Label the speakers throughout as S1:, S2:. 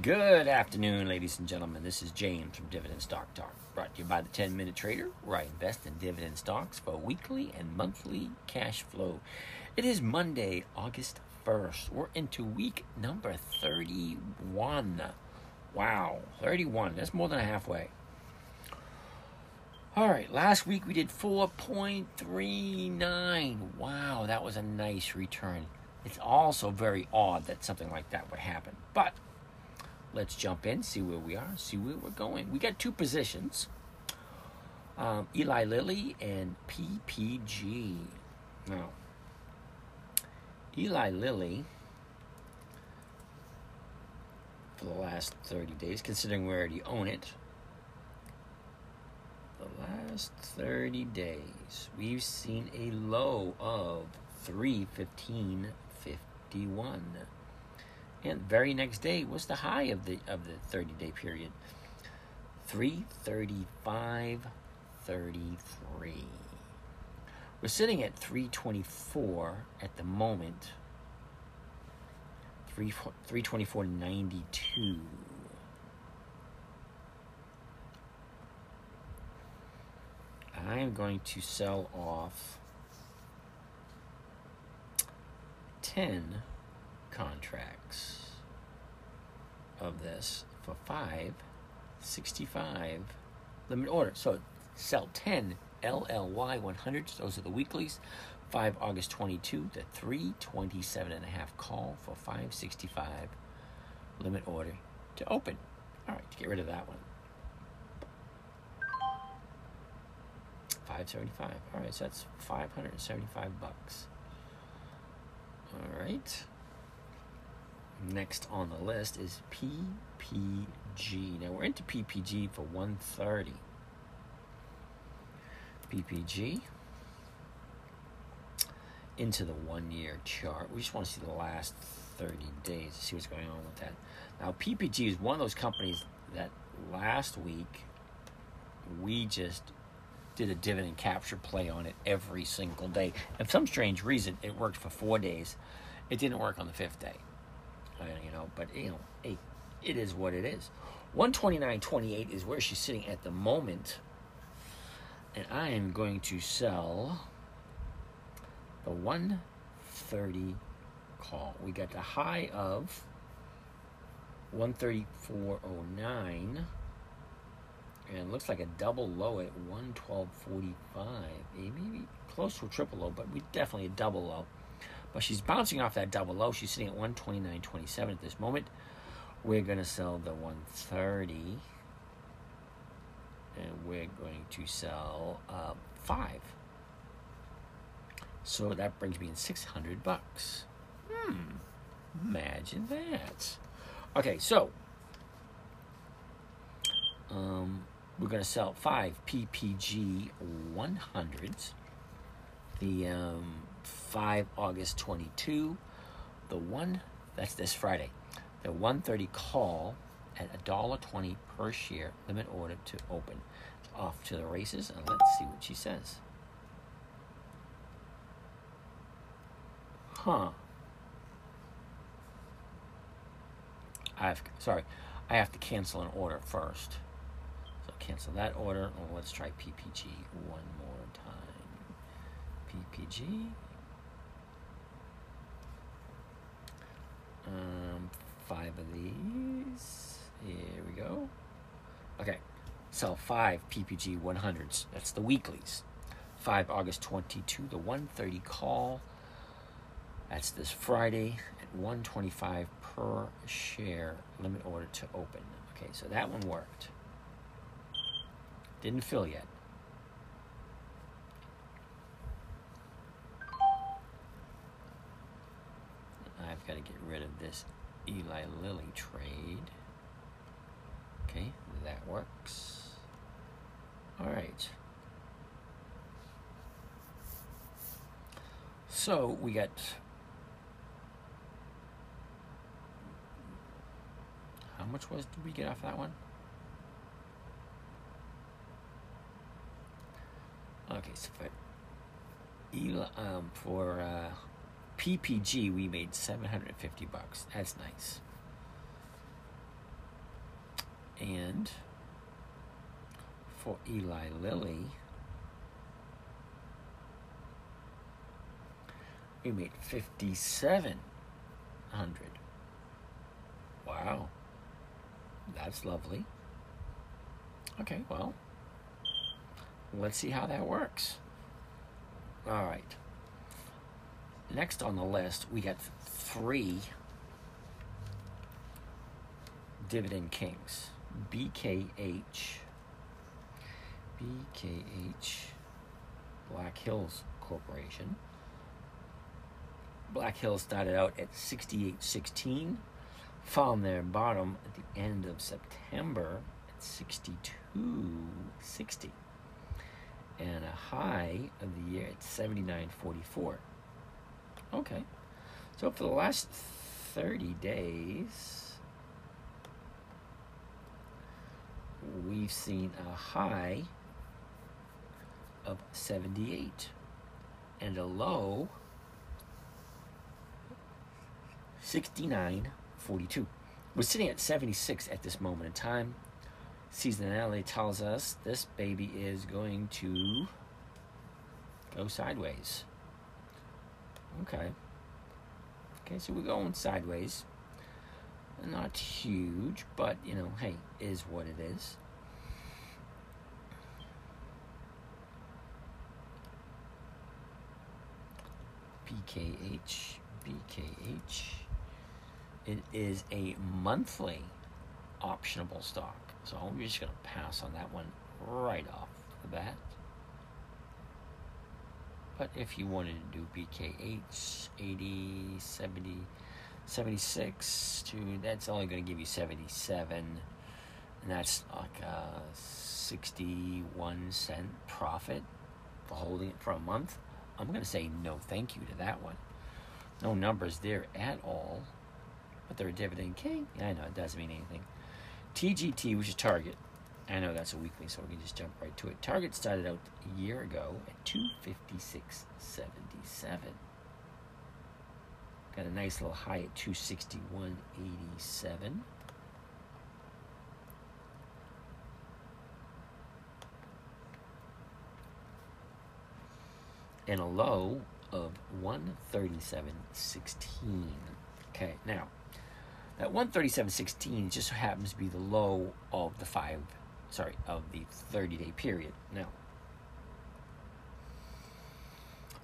S1: Good afternoon, ladies and gentlemen. This is James from Dividend Stock Talk, brought to you by the 10 Minute Trader, where I invest in dividend stocks for weekly and monthly cash flow. It is Monday, August 1st. We're into week number 31. Wow, 31. That's more than halfway. All right, last week we did 4.39. Wow, that was a nice return. It's also very odd that something like that would happen. But let's jump in, see where we are, see where we're going. We got two positions um, Eli Lilly and PPG. Now, Eli Lilly, for the last 30 days, considering we already own it, the last 30 days, we've seen a low of 315.51 and very next day was the high of the of the 30 day period 335.33 we're sitting at 324 at the moment. 3 324.92 I am going to sell off 10 contracts of this for 565 limit order. So sell 10 LLY 100s, those are the weeklies. 5 August 22 to 327 and a half call for 565 limit order to open. All right, to get rid of that one. 575. All right, so that's 575 bucks. All right. Next on the list is PPG. Now we're into PPG for 130. PPG into the one year chart. We just want to see the last 30 days to see what's going on with that. Now, PPG is one of those companies that last week we just did a dividend capture play on it every single day. And for some strange reason, it worked for four days. It didn't work on the fifth day. You know, but you know, hey, it is what it is. 129.28 is where she's sitting at the moment. And I am going to sell the 130 call. We got the high of 134.09 and looks like a double low at 112.45 maybe close to a triple low but we definitely a double low but she's bouncing off that double low. She's sitting at 129.27 at this moment. We're going to sell the 130 and we're going to sell uh, five. So that brings me in 600 bucks. Hmm. Imagine that. Okay so um, we're going to sell five PPG 100s. The um, 5 August 22. The one, that's this Friday. The 130 call at $1.20 per share, limit order to open. Off to the races, and let's see what she says. Huh. I've, sorry, I have to cancel an order first So cancel that order. Oh, let's try PPG one more time. PPG. Um, five of these. Here we go. Okay, sell five PPG 100s. That's the weeklies. 5 August 22, the 130 call. That's this Friday at 125 per share limit order to open. Okay, so that one worked. Didn't fill yet. I've got to get rid of this Eli Lilly trade. Okay, that works. All right. So we got how much was did we get off that one? Okay, so for Eli, um, for uh, PPG, we made 750 bucks. That's nice. And for Eli Lilly, we made 5,700. Wow. That's lovely. Okay, well, let's see how that works. All right. Next on the list, we got three Dividend Kings. BKH. BKH. Black Hills Corporation. Black Hills started out at 68.16, found their bottom at the end of September at 62.60, and a high of the year at 79.44. Okay, so for the last 30 days, we've seen a high of 78 and a low 69.42. We're sitting at 76 at this moment in time. Seasonality tells us this baby is going to go sideways. Okay. Okay, so we're going sideways. Not huge, but you know, hey, is what it is. BKH, BKH. It is a monthly optionable stock. So I'm just going to pass on that one right off the bat. But if you wanted to do BKH 80, 70, 76 to that's only going to give you 77 and that's like a 61 cent profit for holding it for a month. I'm going to say no thank you to that one. No numbers there at all. But they're a dividend king. I know it doesn't mean anything. Tgt which is target i know that's a weekly so we can just jump right to it target started out a year ago at 256.77 Got a nice little high at 261.87. And a low of 137.16. Okay, now that 137.16 just happens to be the low of the five, sorry, of the 30 day period. Now,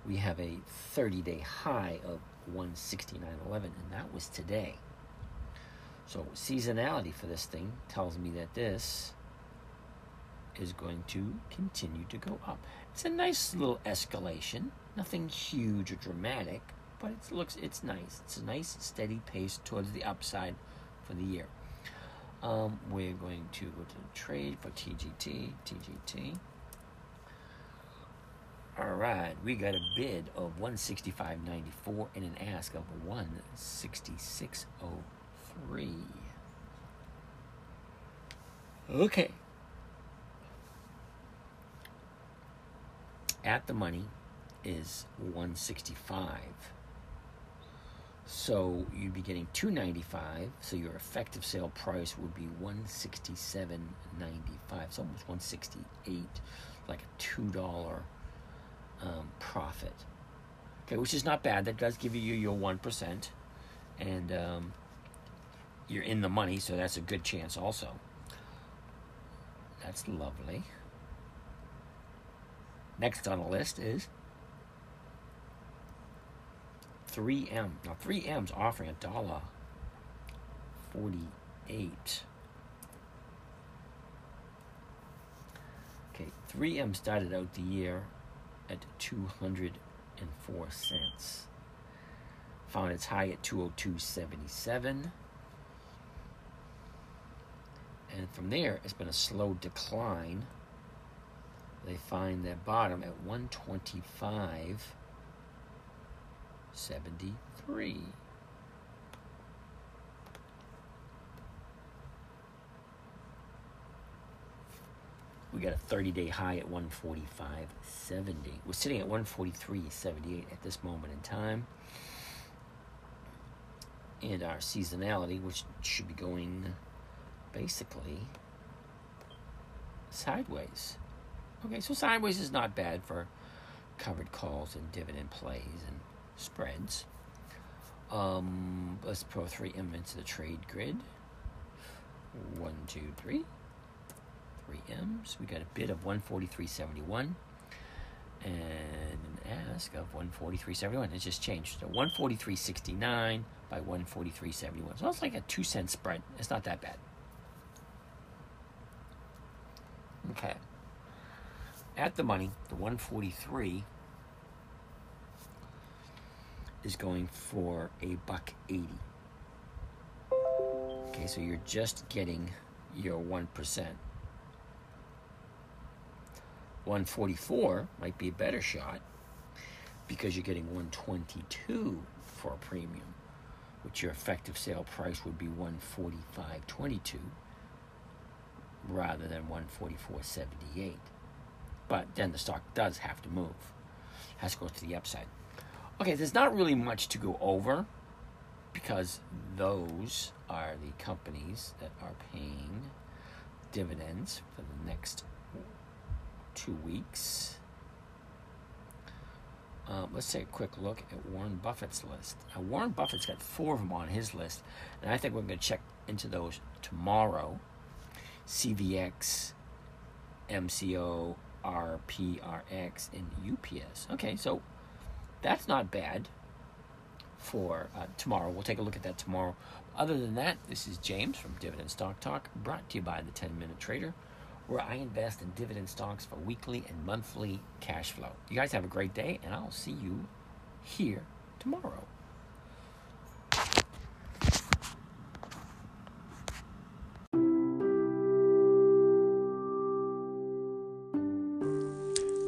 S1: we have a 30 day high of 169.11, and that was today. So, seasonality for this thing tells me that this is going to continue to go up. It's a nice little escalation, nothing huge or dramatic, but it looks it's nice. It's a nice steady pace towards the upside for the year. Um, we're going to go to the trade for TGT, TGT. All right, we got a bid of 165.94 and an ask of 166.03. Okay. At the money is 165. So you'd be getting 295, so your effective sale price would be 167.95. It's almost 168, like a $2 um, profit. Okay, which is not bad. That does give you your one percent, and um, you're in the money, so that's a good chance. Also, that's lovely. Next on the list is 3M. Now 3M's offering a dollar forty-eight. Okay, 3M started out the year at 204 cents. Found its high at 202.77. And from there, it's been a slow decline. They find their bottom at 125.73. We got a 30 day high at 145.70. We're sitting at 143.78 at this moment in time. And our seasonality, which should be going basically sideways. Okay, so sideways is not bad for covered calls and dividend plays and spreads. Um, let's throw three M into the trade grid. One, two, three. Three M's. We got a bid of 143.71 and an ask of 143.71. It just changed. So 143.69 by 143.71. So it's like a two cent spread. It's not that bad. Okay. At the money, the 143 is going for a buck 80. Okay, so you're just getting your 1%. 144 might be a better shot because you're getting 122 for a premium, which your effective sale price would be 145.22 rather than 144.78. But then the stock does have to move, has to go to the upside. Okay, there's not really much to go over because those are the companies that are paying dividends for the next two weeks. Um, let's take a quick look at Warren Buffett's list. Now, Warren Buffett's got four of them on his list, and I think we're going to check into those tomorrow. CVX, MCO, RPRX, and UPS. Okay, so that's not bad for uh, tomorrow. We'll take a look at that tomorrow. Other than that, this is James from Dividend Stock Talk, brought to you by the 10 Minute Trader, where I invest in dividend stocks for weekly and monthly cash flow. You guys have a great day, and I'll see you here tomorrow.